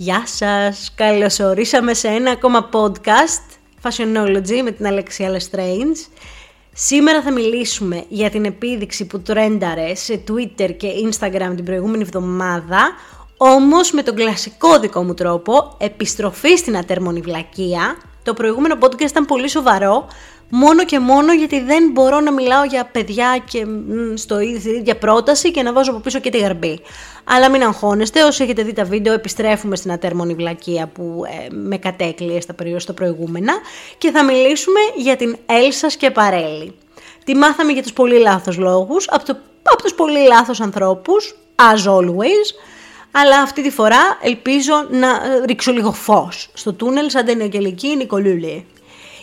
Γεια σας! Καλωσορίσαμε σε ένα ακόμα podcast Fashionology με την Αλεξία Lestrange. Σήμερα θα μιλήσουμε για την επίδειξη που τρένταρε σε Twitter και Instagram την προηγούμενη εβδομάδα όμως με τον κλασικό δικό μου τρόπο, επιστροφή στην ατέρμονη βλακεία. Το προηγούμενο podcast ήταν πολύ σοβαρό, μόνο και μόνο γιατί δεν μπορώ να μιλάω για παιδιά και στο ίδια πρόταση και να βάζω από πίσω και τη γαρμπή. Αλλά μην αγχώνεστε, όσοι έχετε δει τα βίντεο επιστρέφουμε στην ατέρμονη βλακεία που ε, με κατέκλειε στα περιοχή προηγούμενα και θα μιλήσουμε για την Έλσα Σκεπαρέλη. Τη μάθαμε για τους πολύ λάθος λόγους, από, το, από τους πολύ λάθος ανθρώπους, as always, αλλά αυτή τη φορά ελπίζω να ρίξω λίγο φως στο τούνελ σαν την Αγγελική Νικολούλη.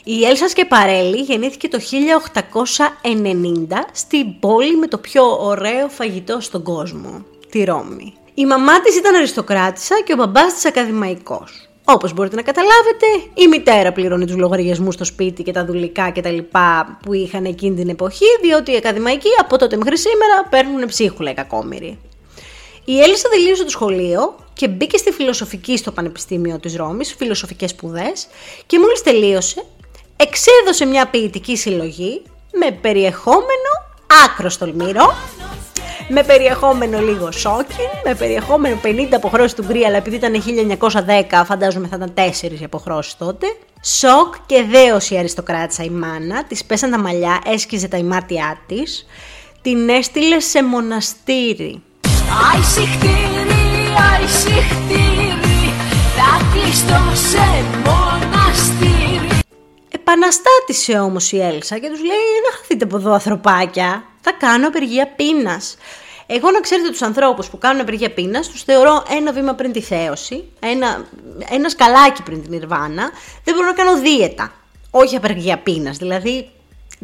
Η Έλσα Σκεπαρέλη γεννήθηκε το 1890 στην πόλη με το πιο ωραίο φαγητό στον κόσμο, τη Ρώμη. Η μαμά της ήταν αριστοκράτησα και ο μπαμπάς της ακαδημαϊκός. Όπως μπορείτε να καταλάβετε, η μητέρα πληρώνει τους λογαριασμούς στο σπίτι και τα δουλικά και τα λοιπά που είχαν εκείνη την εποχή, διότι οι ακαδημαϊκοί από τότε μέχρι σήμερα παίρνουν ψίχουλα οι κακόμοιροι. Η Έλισσα τελείωσε το σχολείο και μπήκε στη φιλοσοφική στο Πανεπιστήμιο της Ρώμης, φιλοσοφικές σπουδές και μόλις τελείωσε εξέδωσε μια ποιητική συλλογή με περιεχόμενο άκρο στολμήρο, με περιεχόμενο λίγο σόκιν, με περιεχόμενο 50 αποχρώσεις του γκρι, αλλά επειδή ήταν 1910 φαντάζομαι θα ήταν 4 οι αποχρώσεις τότε. Σοκ και δέος η αριστοκράτησα η μάνα, της πέσαν τα μαλλιά, έσκιζε τα ημάτια της, την έστειλε σε μοναστήρι. Αϊσυχτήρι, αϊσυχτήρι, θα κλειστώ σε μοναστήρι. Επαναστάτησε όμως η Έλσα και τους λέει να χαθείτε από εδώ ανθρωπάκια, θα κάνω απεργία πείνας. Εγώ να ξέρετε τους ανθρώπους που κάνουν απεργία πείνας, τους θεωρώ ένα βήμα πριν τη θέωση, ένα, ένα σκαλάκι πριν την Ιρβάνα, δεν μπορώ να κάνω δίαιτα, όχι απεργία πείνας, δηλαδή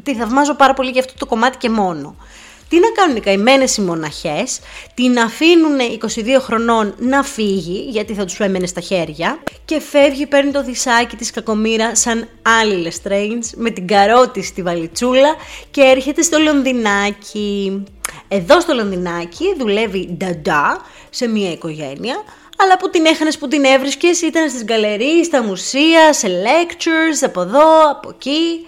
τη θαυμάζω πάρα πολύ για αυτό το κομμάτι και μόνο. Τι να κάνουν οι καημένες οι μοναχές, την αφήνουν 22 χρονών να φύγει, γιατί θα τους έμενε στα χέρια, και φεύγει, παίρνει το δισάκι της κακομήρα σαν άλλη Lestrange, με την καρότη στη βαλιτσούλα και έρχεται στο Λονδινάκι. Εδώ στο Λονδινάκι δουλεύει νταντά σε μια οικογένεια, αλλά που την έχανες, που την έβρισκες, ήταν στις γκαλερίες, στα μουσεία, σε lectures, από εδώ, από εκεί.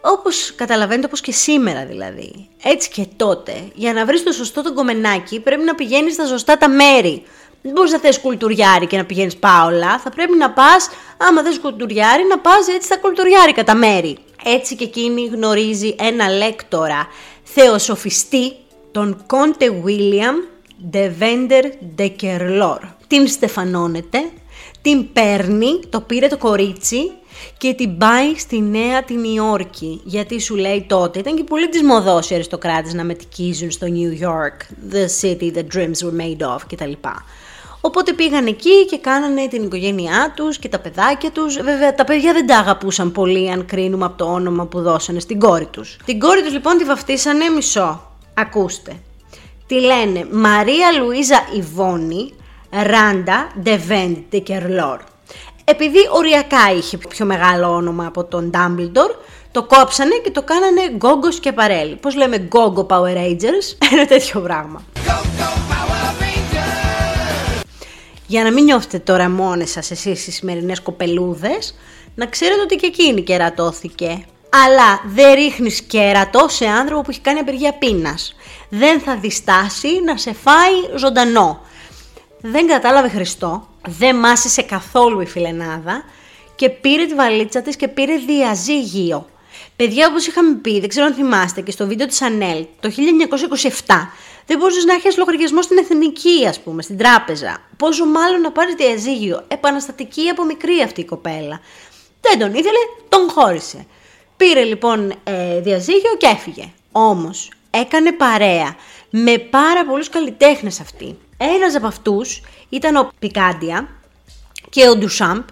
Όπως καταλαβαίνετε, όπως και σήμερα δηλαδή. Έτσι και τότε. Για να βρεις το σωστό τον κομμενάκι πρέπει να πηγαίνεις στα σωστά τα μέρη. Δεν μπορείς να θες κουλτουριάρι και να πηγαίνεις πάολα. Θα πρέπει να πας, άμα θες κουλτουριάρι, να πας έτσι στα κουλτουριάρικα τα μέρη. Έτσι και εκείνη γνωρίζει ένα λέκτορα θεοσοφιστή, τον Κόντε Βίλιαμ Ντεβέντερ Ντεκερλόρ. Την στεφανώνεται, την παίρνει, το πήρε το κορίτσι και την πάει στη Νέα την Υόρκη. Γιατί σου λέει τότε, ήταν και πολύ της μοδός οι αριστοκράτες να μετικίζουν στο New York, the city the dreams were made of κτλ. Οπότε πήγαν εκεί και κάνανε την οικογένειά τους και τα παιδάκια τους. Βέβαια τα παιδιά δεν τα αγαπούσαν πολύ αν κρίνουμε από το όνομα που δώσανε στην κόρη τους. Την κόρη τους λοιπόν τη βαφτίσανε μισό. Ακούστε. Τη λένε Μαρία Λουίζα Ιβόνη Ράντα Ντεβέντ Κερλόρ. Επειδή οριακά είχε πιο μεγάλο όνομα από τον Dumbledore, το κόψανε και το κάνανε Γκόγκο και Παρέλι. Πώς λέμε Γκόγκο Power Rangers, ένα τέτοιο πράγμα. Για να μην νιώθετε τώρα μόνες σας εσείς οι σημερινές κοπελούδες, να ξέρετε ότι και εκείνη κερατώθηκε. Αλλά δεν ρίχνεις κέρατο σε άνθρωπο που έχει κάνει απεργία πείνας. Δεν θα διστάσει να σε φάει ζωντανό. Δεν κατάλαβε Χριστό δεν μάσησε καθόλου η φιλενάδα και πήρε τη βαλίτσα της και πήρε διαζύγιο. Παιδιά, όπως είχαμε πει, δεν ξέρω αν θυμάστε και στο βίντεο της Ανέλ, το 1927, δεν μπορούσες να έχεις λογαριασμό στην εθνική, ας πούμε, στην τράπεζα. Πόσο μάλλον να πάρεις διαζύγιο. Επαναστατική από μικρή αυτή η κοπέλα. Δεν τον ήθελε, τον χώρισε. Πήρε λοιπόν ε, διαζύγιο και έφυγε. Όμως έκανε παρέα με πάρα πολλούς καλλιτέχνες αυτή. Ένας από αυτούς ήταν ο Πικάντια και ο Ντουσάμπ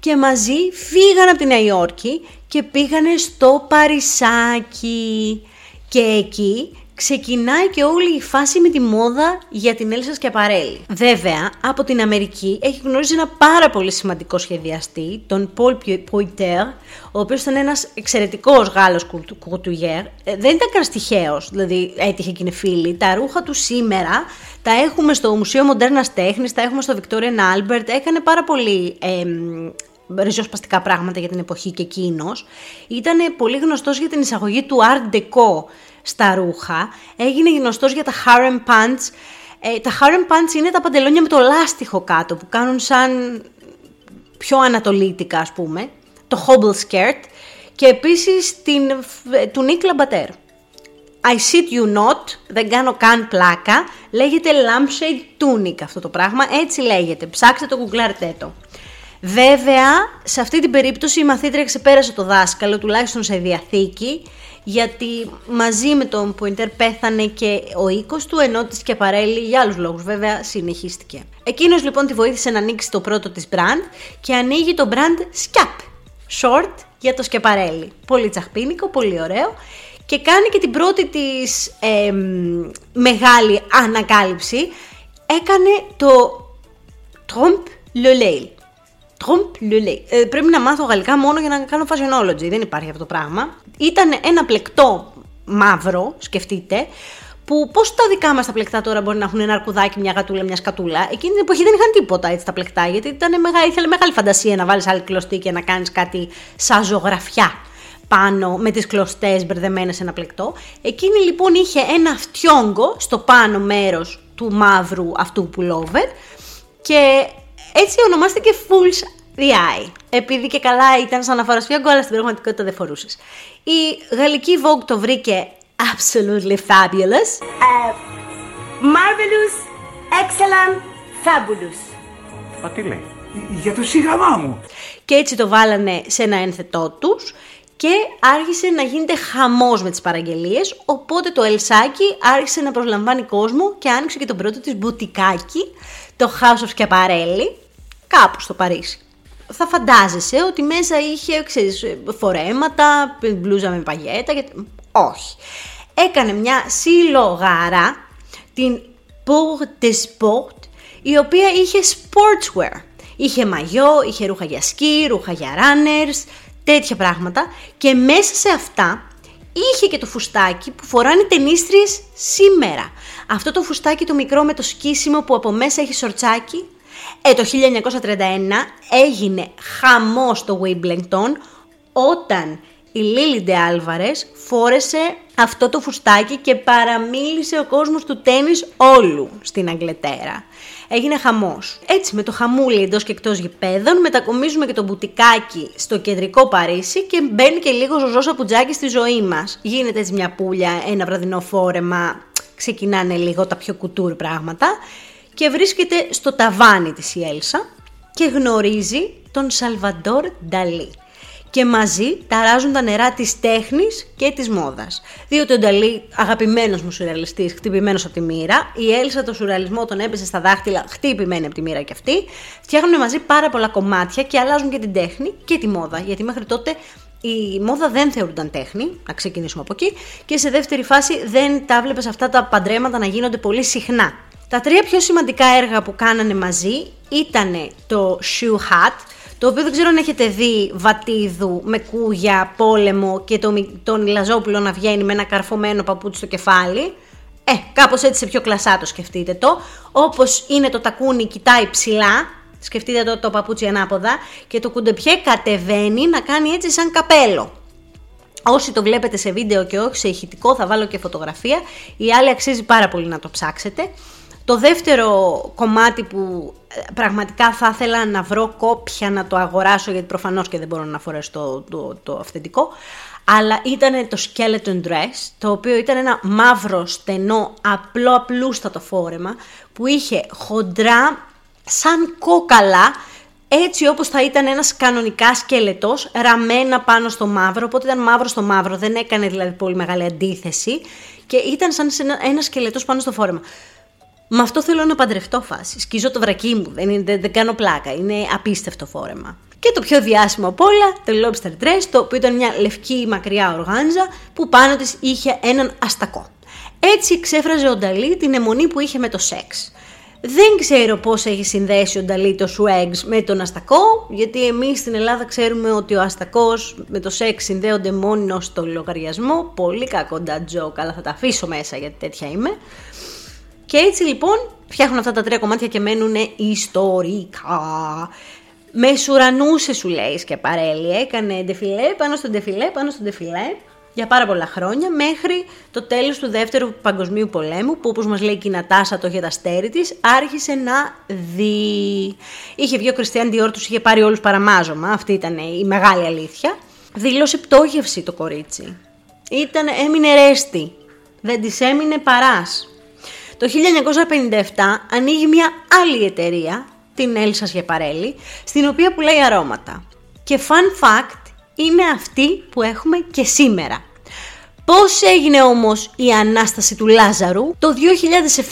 και μαζί φύγαν από τη Νέα Υόρκη και πήγανε στο Παρισάκι. Και εκεί ξεκινάει και όλη η φάση με τη μόδα για την Έλσα Σκιαπαρέλη. Βέβαια, από την Αμερική έχει γνωρίσει ένα πάρα πολύ σημαντικό σχεδιαστή, τον Paul Poiter, ο οποίος ήταν ένας εξαιρετικός Γάλλος κουτουγέρ. Ε, δεν ήταν καν τυχαίος, δηλαδή έτυχε και είναι φίλοι. Τα ρούχα του σήμερα τα έχουμε στο Μουσείο Μοντέρνας Τέχνης, τα έχουμε στο Victorian Albert, έκανε πάρα πολύ ε, ριζοσπαστικά πράγματα για την εποχή και εκείνος. Ήταν πολύ γνωστός για την εισαγωγή του Art Deco στα ρούχα. Έγινε γνωστός για τα harem pants. Ε, τα harem pants είναι τα παντελόνια με το λάστιχο κάτω που κάνουν σαν πιο ανατολίτικα ας πούμε. Το hobble skirt και επίσης την, του Nick Lambater. I sit you not, δεν κάνω καν πλάκα, λέγεται lampshade tunic αυτό το πράγμα, έτσι λέγεται, ψάξτε το, γκουγκλάρτε το. Βέβαια, σε αυτή την περίπτωση η μαθήτρια ξεπέρασε το δάσκαλο, τουλάχιστον σε διαθήκη, γιατί μαζί με τον Πουιντερ πέθανε και ο οίκος του, ενώ της και παρέλει για άλλους λόγους βέβαια συνεχίστηκε. Εκείνος λοιπόν τη βοήθησε να ανοίξει το πρώτο της brand και ανοίγει το brand Skap, short για το σκεπαρέλι. Πολύ τσαχπίνικο, πολύ ωραίο και κάνει και την πρώτη της μεγάλη ανακάλυψη, έκανε το Trompe le Lail. Trompe le Lail. πρέπει να μάθω γαλλικά μόνο για να κάνω fashionology, δεν υπάρχει αυτό το πράγμα. Ήταν ένα πλεκτό μαύρο, σκεφτείτε, που πώς τα δικά μας τα πλεκτά τώρα μπορεί να έχουν ένα αρκουδάκι, μια γατούλα, μια σκατούλα. Εκείνη την εποχή δεν είχαν τίποτα έτσι τα πλεκτά, γιατί ήταν μεγάλη, ήθελε μεγάλη φαντασία να βάλεις άλλη κλωστή και να κάνεις κάτι σαν ζωγραφιά πάνω με τις κλωστές μπερδεμένες σε ένα πλεκτό. Εκείνη λοιπόν είχε ένα φτιόγκο στο πάνω μέρος του μαύρου αυτού pullover και έτσι ονομάστηκε Fool's the Eye. Επειδή και καλά ήταν σαν να φοράς φιόγκο, αλλά στην πραγματικότητα δεν φορούσες. Η γαλλική Vogue το βρήκε absolutely fabulous. Uh, marvelous, excellent, fabulous. Μα τι λέει; Για το σίγαμά μου. Και έτσι το βάλανε σε ένα ένθετό τους και άρχισε να γίνεται χαμός με τις παραγγελίες, οπότε το Ελσάκι άρχισε να προσλαμβάνει κόσμο και άνοιξε και τον πρώτο της μπουτικάκι, το House of Schiaparelli, κάπου στο Παρίσι. Θα φαντάζεσαι ότι μέσα είχε ξέρεις, φορέματα, μπλούζα με παγέτα, γιατί... όχι. Έκανε μια συλλογάρα, την Pour des Sport, η οποία είχε sportswear. Είχε μαγιό, είχε ρούχα για σκι, ρούχα για runners, τέτοια πράγματα και μέσα σε αυτά είχε και το φουστάκι που φοράνε ταινίστριες σήμερα. Αυτό το φουστάκι το μικρό με το σκίσιμο που από μέσα έχει σορτσάκι. Ε, το 1931 έγινε χαμός στο Wimbledon όταν η Λίλιντε Άλβαρες φόρεσε αυτό το φουστάκι και παραμίλησε ο κόσμος του τένις όλου στην Αγγλετέρα έγινε χαμός. Έτσι, με το χαμούλι εντός και εκτός γηπέδων, μετακομίζουμε και το μπουτικάκι στο κεντρικό Παρίσι και μπαίνει και λίγο ζωζός σαπουτζάκι στη ζωή μας. Γίνεται έτσι μια πουλια, ένα βραδινό φόρεμα, ξεκινάνε λίγο τα πιο κουτούρ πράγματα και βρίσκεται στο ταβάνι της η Έλσα και γνωρίζει τον Σαλβαντόρ Νταλή και μαζί ταράζουν τα νερά της τέχνης και της μόδας. Διότι ο Νταλή, αγαπημένος μου σουρεαλιστής, χτυπημένος από τη μοίρα, η Έλσα το σουρεαλισμό τον έπεσε στα δάχτυλα, χτυπημένη από τη μοίρα κι αυτή, φτιάχνουν μαζί πάρα πολλά κομμάτια και αλλάζουν και την τέχνη και τη μόδα, γιατί μέχρι τότε η μόδα δεν θεωρούνταν τέχνη, να ξεκινήσουμε από εκεί, και σε δεύτερη φάση δεν τα βλέπεις αυτά τα παντρέματα να γίνονται πολύ συχνά. Τα τρία πιο σημαντικά έργα που κάνανε μαζί ήταν το Shoe Hat, το οποίο δεν ξέρω αν έχετε δει Βατίδου με κούγια, πόλεμο και τον, τον Λαζόπουλο να βγαίνει με ένα καρφωμένο παπούτσι στο κεφάλι. Ε, κάπως έτσι σε πιο κλασάτο σκεφτείτε το. Όπως είναι το τακούνι κοιτάει ψηλά, σκεφτείτε το, το παπούτσι ανάποδα και το κουντεπιέ κατεβαίνει να κάνει έτσι σαν καπέλο. Όσοι το βλέπετε σε βίντεο και όχι σε ηχητικό θα βάλω και φωτογραφία, η άλλη αξίζει πάρα πολύ να το ψάξετε. Το δεύτερο κομμάτι που ε, πραγματικά θα ήθελα να βρω κόπια να το αγοράσω γιατί προφανώς και δεν μπορώ να φορέσω το, το, το αυθεντικό. Αλλά ήταν το skeleton dress το οποίο ήταν ένα μαύρο στενό απλό απλούστατο φόρεμα που είχε χοντρά σαν κόκαλα έτσι όπως θα ήταν ένας κανονικά σκελετός ραμμένα πάνω στο μαύρο. Οπότε ήταν μαύρο στο μαύρο δεν έκανε δηλαδή πολύ μεγάλη αντίθεση. Και ήταν σαν ένα, ένας σκελετός πάνω στο φόρεμα. Με αυτό θέλω να παντρευτώ φάση. Σκίζω το βρακί μου. Δεν, δεν, δεν κάνω πλάκα. Είναι απίστευτο φόρεμα. Και το πιο διάσημο από όλα, το Lobster Dress, το οποίο ήταν μια λευκή μακριά οργάνζα που πάνω της είχε έναν αστακό. Έτσι εξέφραζε ο Νταλή την αιμονή που είχε με το σεξ. Δεν ξέρω πώς έχει συνδέσει ο Νταλή το σουέγγς με τον αστακό, γιατί εμείς στην Ελλάδα ξέρουμε ότι ο αστακός με το σεξ συνδέονται μόνο στο λογαριασμό. Πολύ κακό τζοκ, αλλά θα τα αφήσω μέσα γιατί τέτοια είμαι. Και έτσι λοιπόν φτιάχνουν αυτά τα τρία κομμάτια και μένουν ιστορικά. Μες σουρανούσε σου λέει και παρέλει, έκανε ντεφιλέ πάνω στο ντεφιλέ πάνω στο ντεφιλέ για πάρα πολλά χρόνια μέχρι το τέλος του δεύτερου παγκοσμίου πολέμου που όπως μας λέει και η Νατάσα το είχε τα αστέρι της άρχισε να δει. Είχε βγει ο Κριστιαν Διόρ, τους είχε πάρει όλους παραμάζωμα, αυτή ήταν η μεγάλη αλήθεια. Δήλωσε πτώχευση το κορίτσι. Ήταν, έμεινε ρέστη. Δεν της έμεινε παράς. Το 1957 ανοίγει μια άλλη εταιρεία, την Έλσα Γεπαρέλη, στην οποία πουλάει αρώματα. Και fun fact, είναι αυτή που έχουμε και σήμερα. Πώς έγινε όμως η Ανάσταση του Λάζαρου; Το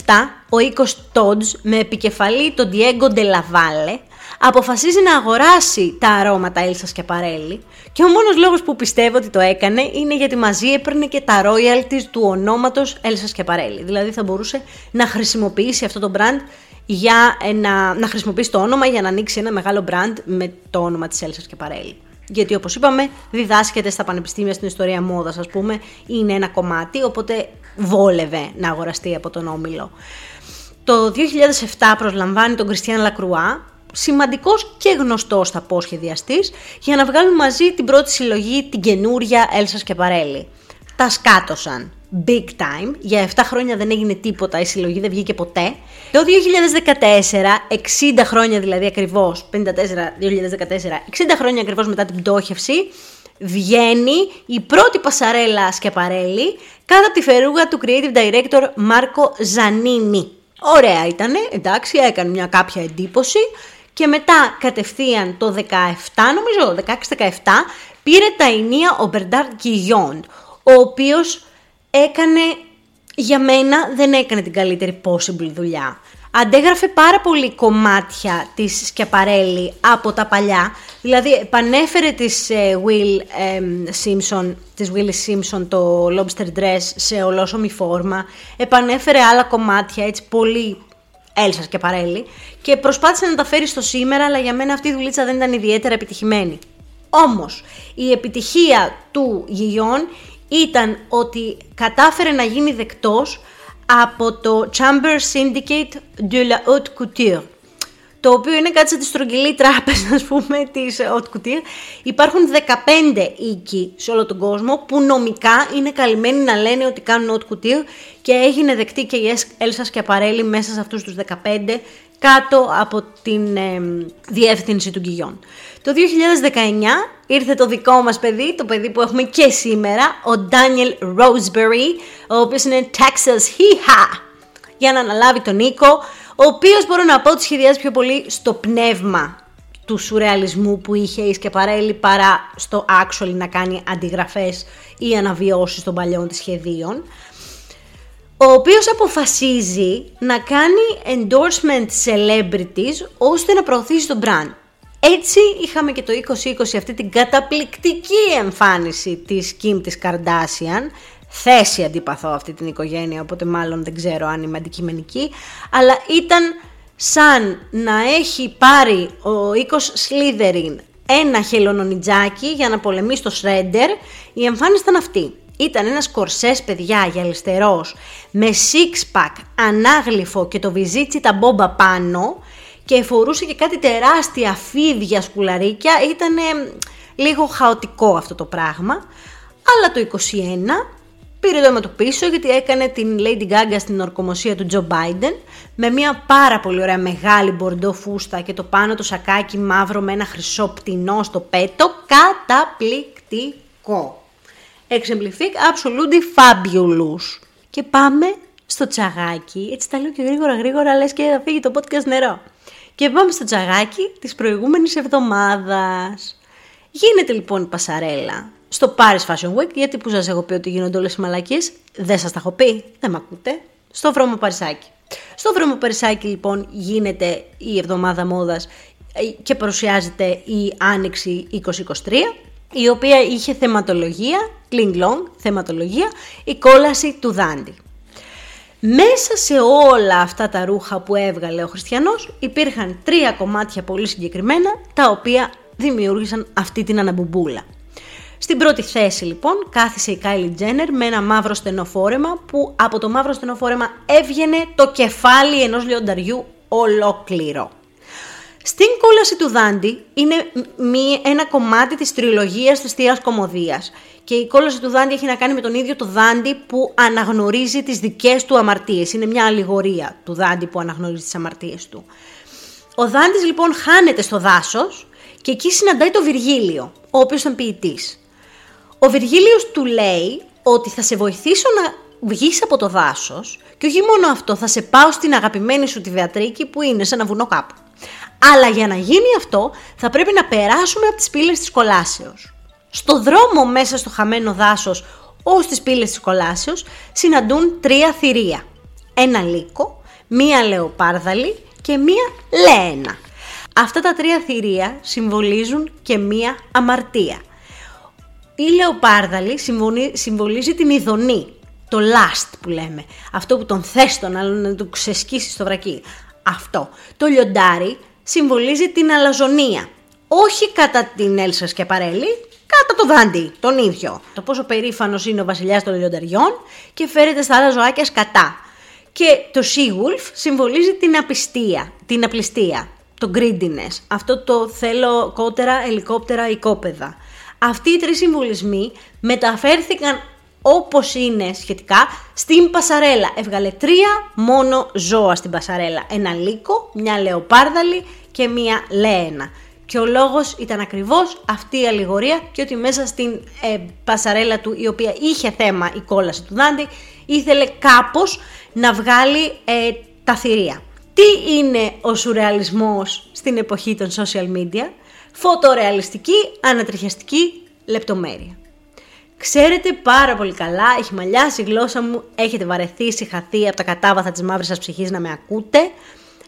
2007 ο οίκος Τόντζ με επικεφαλή τον Diego Ντελαβάλε αποφασίζει να αγοράσει τα αρώματα Έλσας Σκιαπαρέλη και ο μόνος λόγος που πιστεύω ότι το έκανε είναι γιατί μαζί έπαιρνε και τα royalties του ονόματος Έλσας Σκιαπαρέλη. Δηλαδή θα μπορούσε να χρησιμοποιήσει αυτό το brand για ένα, να χρησιμοποιήσει το όνομα για να ανοίξει ένα μεγάλο brand με το όνομα της Έλσας Σκιαπαρέλη. Γιατί όπως είπαμε διδάσκεται στα πανεπιστήμια στην ιστορία μόδας ας πούμε, είναι ένα κομμάτι, οπότε βόλευε να αγοραστεί από τον Όμιλο. Το 2007 προσλαμβάνει τον Κριστιαν Λακρουά, σημαντικός και γνωστός θα πω σχεδιαστής, για να βγάλουν μαζί την πρώτη συλλογή, την καινούρια Έλσας Σκεπαρέλη. Τα σκάτωσαν big time. Για 7 χρόνια δεν έγινε τίποτα, η συλλογή δεν βγήκε ποτέ. Το 2014, 60 χρόνια δηλαδή ακριβώς, 54-2014, 60 χρόνια ακριβώς μετά την πτώχευση, βγαίνει η πρώτη πασαρέλα σκεπαρέλη κάτω από τη φερούγα του creative director Μάρκο Ζανίνη. Ωραία ήτανε, εντάξει, έκανε μια κάποια εντύπωση και μετά κατευθείαν το 17, νομίζω, 16-17, πήρε τα ενία ο Μπερντάρτ Κιγιόντ, ο οποίος έκανε, για μένα δεν έκανε την καλύτερη possible δουλειά. Αντέγραφε πάρα πολύ κομμάτια της Σκιαπαρέλη από τα παλιά, δηλαδή επανέφερε της ε, Will ε, Simpson, της Willie Simpson το Lobster Dress σε ολόσωμη φόρμα, επανέφερε άλλα κομμάτια έτσι πολύ Έλσα Σκιαπαρέλη και προσπάθησε να τα φέρει στο σήμερα, αλλά για μένα αυτή η δουλίτσα δεν ήταν ιδιαίτερα επιτυχημένη. Όμως, η επιτυχία του Γιον ήταν ότι κατάφερε να γίνει δεκτός από το Chamber Syndicate de la Haute Couture, το οποίο είναι κάτι σαν τη στρογγυλή τράπεζα, ας πούμε, της Haute Couture. Υπάρχουν 15 οίκοι σε όλο τον κόσμο που νομικά είναι καλυμμένοι να λένε ότι κάνουν Haute Couture και έγινε δεκτή και η Έλσα Σκιαπαρέλη μέσα σε αυτούς τους 15 κάτω από την ε, διεύθυνση του Γκυγιόν. Το 2019 ήρθε το δικό μας παιδί, το παιδί που έχουμε και σήμερα, ο Daniel Roseberry, ο οποίος είναι Texas Hee-Ha, για να αναλάβει τον Νίκο, ο οποίος μπορώ να πω ότι σχεδιάζει πιο πολύ στο πνεύμα του σουρεαλισμού που είχε η Σκεπαρέλη παρά στο actually να κάνει αντιγραφές ή αναβιώσεις των παλιών της σχεδίων ο οποίος αποφασίζει να κάνει endorsement celebrities ώστε να προωθήσει το brand. Έτσι είχαμε και το 2020 αυτή την καταπληκτική εμφάνιση της Kim της Kardashian, θέση αντιπαθώ αυτή την οικογένεια, οπότε μάλλον δεν ξέρω αν είμαι αντικειμενική, αλλά ήταν σαν να έχει πάρει ο οίκος Slytherin ένα χελονονιτζάκι για να πολεμήσει το Shredder, η εμφάνιση ήταν αυτή. Ήταν ένας κορσές παιδιά γυαλιστερός με six pack, ανάγλυφο και το βυζίτσι τα μπόμπα πάνω και φορούσε και κάτι τεράστια φίδια σκουλαρίκια. Ήταν λίγο χαοτικό αυτό το πράγμα. Αλλά το 21 πήρε το αίμα του πίσω γιατί έκανε την Lady Gaga στην ορκομοσία του Joe Biden με μια πάρα πολύ ωραία μεγάλη μπορντό φούστα και το πάνω το σακάκι μαύρο με ένα χρυσό πτηνό στο πέτο. Καταπληκτικό. Exemplific absolutely fabulous. Και πάμε στο τσαγάκι. Έτσι τα λέω και γρήγορα γρήγορα λες και θα φύγει το podcast νερό. Και πάμε στο τσαγάκι της προηγούμενης εβδομάδας. Γίνεται λοιπόν η πασαρέλα στο Paris Fashion Week, γιατί που σας έχω πει ότι γίνονται όλες οι μαλακίες, δεν σας τα έχω πει, δεν με ακούτε, στο βρώμο Παρισάκι. Στο βρώμο Παρισάκι λοιπόν γίνεται η εβδομάδα μόδας και παρουσιάζεται η Άνοιξη 2023, η οποία είχε θεματολογία, Kling Long, θεματολογία, η κόλαση του Δάντη. Μέσα σε όλα αυτά τα ρούχα που έβγαλε ο Χριστιανός υπήρχαν τρία κομμάτια πολύ συγκεκριμένα τα οποία δημιούργησαν αυτή την αναμπουμπούλα. Στην πρώτη θέση λοιπόν κάθισε η Κάιλι Τζένερ με ένα μαύρο στενοφόρεμα που από το μαύρο στενοφόρεμα έβγαινε το κεφάλι ενός λιονταριού ολόκληρο. Στην κόλαση του Δάντη είναι ένα κομμάτι της τριλογίας της Θείας Κομμωδίας και η κόλαση του Δάντη έχει να κάνει με τον ίδιο το Δάντη που αναγνωρίζει τις δικές του αμαρτίες. Είναι μια αλληγορία του Δάντη που αναγνωρίζει τις αμαρτίες του. Ο Δάντης λοιπόν χάνεται στο δάσος και εκεί συναντάει το Βυργίλιο, ο οποίος ήταν ποιητής. Ο Βυργίλιος του λέει ότι θα σε βοηθήσω να βγεις από το δάσος και όχι μόνο αυτό, θα σε πάω στην αγαπημένη σου τη Βεατρίκη που είναι σε ένα βουνό κάπου. Αλλά για να γίνει αυτό θα πρέπει να περάσουμε από τις πύλες της κολάσεως. Στο δρόμο μέσα στο χαμένο δάσος ως τις πύλες της κολάσεως συναντούν τρία θηρία. Ένα λύκο, μία λεοπάρδαλη και μία λέαινα. Αυτά τα τρία θηρία συμβολίζουν και μία αμαρτία. Η λεοπάρδαλη συμβολίζει την ειδονή, το last που λέμε. Αυτό που τον θες τον άλλον να του ξεσκίσει στο βρακί. Αυτό. Το λιοντάρι συμβολίζει την αλαζονία. Όχι κατά την Έλσα Σκεπαρέλη, κατά το Δάντι, τον ίδιο. Το πόσο περήφανος είναι ο βασιλιάς των λιονταριών και φέρεται στα άλλα ζωάκια σκατά. Και το She-Wolf συμβολίζει την απιστία, την απληστία, το greediness. Αυτό το θέλω κότερα, ελικόπτερα, οικόπεδα. Αυτοί οι τρεις συμβολισμοί μεταφέρθηκαν όπως είναι σχετικά στην Πασαρέλα. Έβγαλε τρία μόνο ζώα στην Πασαρέλα. Ένα λύκο, μια λεοπάρδαλη και μια λέαινα. Και ο λόγος ήταν ακριβώς αυτή η αλληγορία και ότι μέσα στην ε, Πασαρέλα του, η οποία είχε θέμα η κόλαση του Δάντη, ήθελε κάπως να βγάλει ε, τα θηρία. Τι είναι ο σουρεαλισμός στην εποχή των social media? Φωτορεαλιστική, ανατριχιαστική λεπτομέρεια. Ξέρετε πάρα πολύ καλά, έχει μαλλιάσει η γλώσσα μου, έχετε βαρεθεί, συχαθεί από τα κατάβαθα της μαύρης σας ψυχής να με ακούτε.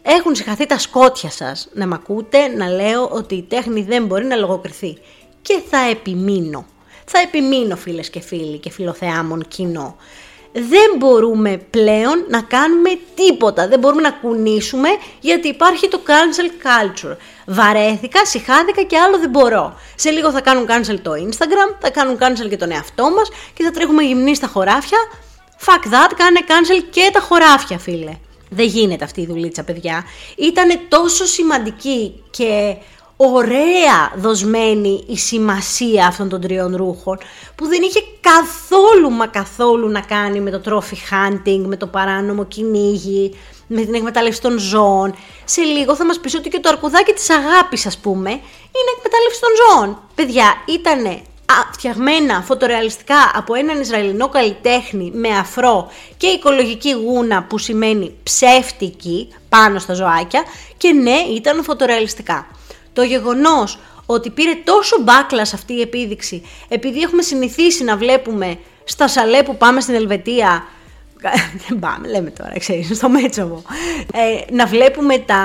Έχουν συχαθεί τα σκότια σας να με ακούτε, να λέω ότι η τέχνη δεν μπορεί να λογοκριθεί. Και θα επιμείνω. Θα επιμείνω φίλες και φίλοι και φιλοθεάμων κοινό δεν μπορούμε πλέον να κάνουμε τίποτα. Δεν μπορούμε να κουνήσουμε γιατί υπάρχει το cancel culture. Βαρέθηκα, συχάθηκα και άλλο δεν μπορώ. Σε λίγο θα κάνουν cancel το Instagram, θα κάνουν cancel και τον εαυτό μας και θα τρέχουμε γυμνοί στα χωράφια. Fuck that, κάνε cancel και τα χωράφια φίλε. Δεν γίνεται αυτή η δουλίτσα παιδιά. Ήτανε τόσο σημαντική και ωραία δοσμένη η σημασία αυτών των τριών ρούχων που δεν είχε καθόλου μα καθόλου να κάνει με το trophy hunting, με το παράνομο κυνήγι, με την εκμετάλλευση των ζώων. Σε λίγο θα μας πεις ότι και το αρκουδάκι της αγάπης ας πούμε είναι εκμετάλλευση των ζώων. Παιδιά, ήτανε φτιαγμένα φωτορεαλιστικά από έναν Ισραηλινό καλλιτέχνη με αφρό και οικολογική γούνα που σημαίνει ψεύτικη πάνω στα ζωάκια και ναι ήταν φωτορεαλιστικά. Το γεγονός ότι πήρε τόσο μπάκλα αυτή η επίδειξη, επειδή έχουμε συνηθίσει να βλέπουμε στα σαλέ που πάμε στην Ελβετία, δεν πάμε, λέμε τώρα, ξέρεις, στο Μέτσοβο, ε, να βλέπουμε τα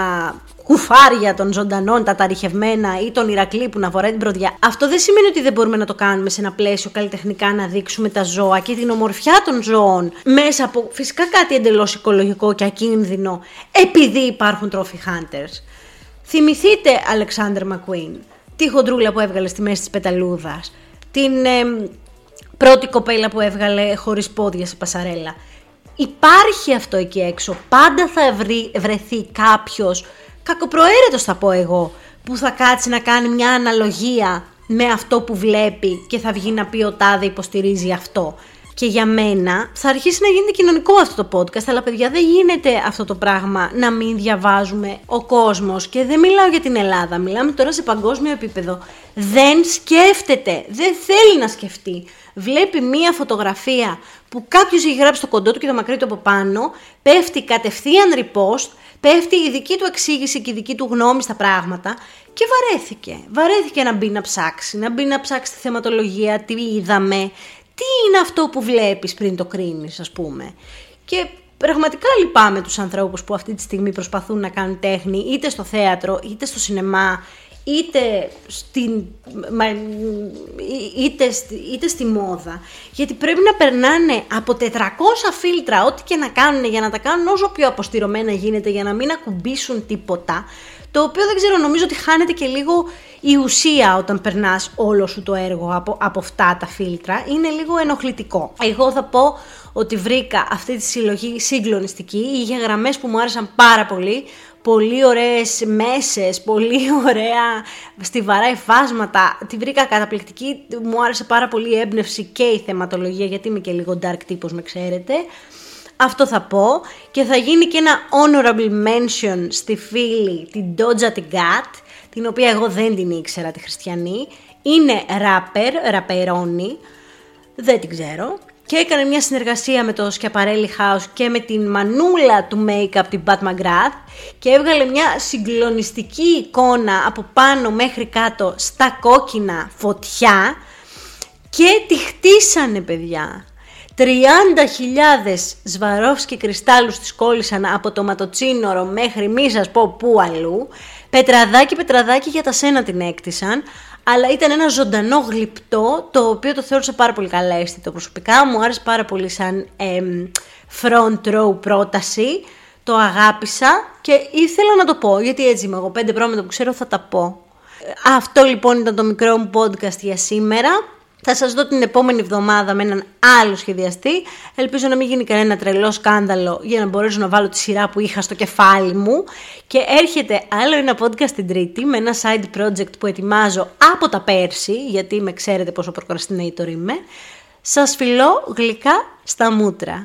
κουφάρια των ζωντανών, τα ταριχευμένα ή τον Ηρακλή που να φοράει την προδιά. Αυτό δεν σημαίνει ότι δεν μπορούμε να το κάνουμε σε ένα πλαίσιο καλλιτεχνικά να δείξουμε τα ζώα και την ομορφιά των ζώων μέσα από φυσικά κάτι εντελώς οικολογικό και ακίνδυνο επειδή υπάρχουν trophy hunters. Θυμηθείτε Αλεξάνδρ Μακουίν, τη χοντρούλα που έβγαλε στη μέση της πεταλούδας, την πρώτη κοπέλα που έβγαλε χωρίς πόδια σε πασαρέλα. Υπάρχει αυτό εκεί έξω. Πάντα θα βρεθεί κάποιος, κακοπροαίρετος θα πω εγώ, που θα κάτσει να κάνει μια αναλογία με αυτό που βλέπει και θα βγει να πει ο τάδε υποστηρίζει αυτό. Και για μένα θα αρχίσει να γίνεται κοινωνικό αυτό το podcast, αλλά παιδιά δεν γίνεται αυτό το πράγμα να μην διαβάζουμε ο κόσμος και δεν μιλάω για την Ελλάδα, μιλάμε τώρα σε παγκόσμιο επίπεδο. Δεν σκέφτεται, δεν θέλει να σκεφτεί. Βλέπει μία φωτογραφία που κάποιος έχει γράψει το κοντό του και το μακρύ του από πάνω, πέφτει κατευθείαν repost, πέφτει η δική του εξήγηση και η δική του γνώμη στα πράγματα και βαρέθηκε. Βαρέθηκε να μπει να ψάξει, να μπει να ψάξει τη θεματολογία, τι είδαμε, τι είναι αυτό που βλέπεις πριν το κρίνεις ας πούμε. Και πραγματικά λυπάμαι τους ανθρώπους που αυτή τη στιγμή προσπαθούν να κάνουν τέχνη είτε στο θέατρο, είτε στο σινεμά, είτε, στην, είτε, είτε στη μόδα, γιατί πρέπει να περνάνε από 400 φίλτρα, ό,τι και να κάνουν για να τα κάνουν όσο πιο αποστηρωμένα γίνεται, για να μην ακουμπήσουν τίποτα, το οποίο δεν ξέρω, νομίζω ότι χάνεται και λίγο η ουσία όταν περνάς όλο σου το έργο από, από αυτά τα φίλτρα, είναι λίγο ενοχλητικό. Εγώ θα πω ότι βρήκα αυτή τη συλλογή συγκλονιστική, είχε γραμμές που μου άρεσαν πάρα πολύ, πολύ ωραίες μέσες, πολύ ωραία στιβαρά εφάσματα. Τη βρήκα καταπληκτική, μου άρεσε πάρα πολύ η έμπνευση και η θεματολογία γιατί είμαι και λίγο dark τύπος με ξέρετε. Αυτό θα πω και θα γίνει και ένα honorable mention στη φίλη την Doja the Gat, την οποία εγώ δεν την ήξερα τη χριστιανή. Είναι rapper, ραπερώνει, δεν την ξέρω και έκανε μια συνεργασία με το Schiaparelli House και με την μανούλα του make-up την Pat McGrath και έβγαλε μια συγκλονιστική εικόνα από πάνω μέχρι κάτω στα κόκκινα φωτιά και τη χτίσανε παιδιά. 30.000 Σβαρόφσκι κρυστάλλους της κόλλησαν από το ματοτσίνορο μέχρι μη σας πω πού αλλού. Πετραδάκι πετραδάκι για τα σένα την έκτισαν αλλά ήταν ένα ζωντανό γλυπτό, το οποίο το θεώρησα πάρα πολύ καλά αίσθητο προσωπικά. Μου άρεσε πάρα πολύ σαν front row πρόταση. Το αγάπησα και ήθελα να το πω, γιατί έτσι είμαι εγώ, πέντε πράγματα που ξέρω θα τα πω. Αυτό λοιπόν ήταν το μικρό μου podcast για σήμερα. Θα σας δω την επόμενη εβδομάδα με έναν άλλο σχεδιαστή. Ελπίζω να μην γίνει κανένα τρελό σκάνδαλο για να μπορέσω να βάλω τη σειρά που είχα στο κεφάλι μου. Και έρχεται άλλο ένα podcast την Τρίτη με ένα side project που ετοιμάζω από τα πέρσι, γιατί με ξέρετε πόσο procrastinator είμαι. Σας φιλώ γλυκά στα μούτρα.